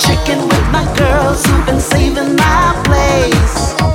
Chicken with my girls who've been saving my place.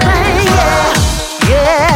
thing, yeah, yeah.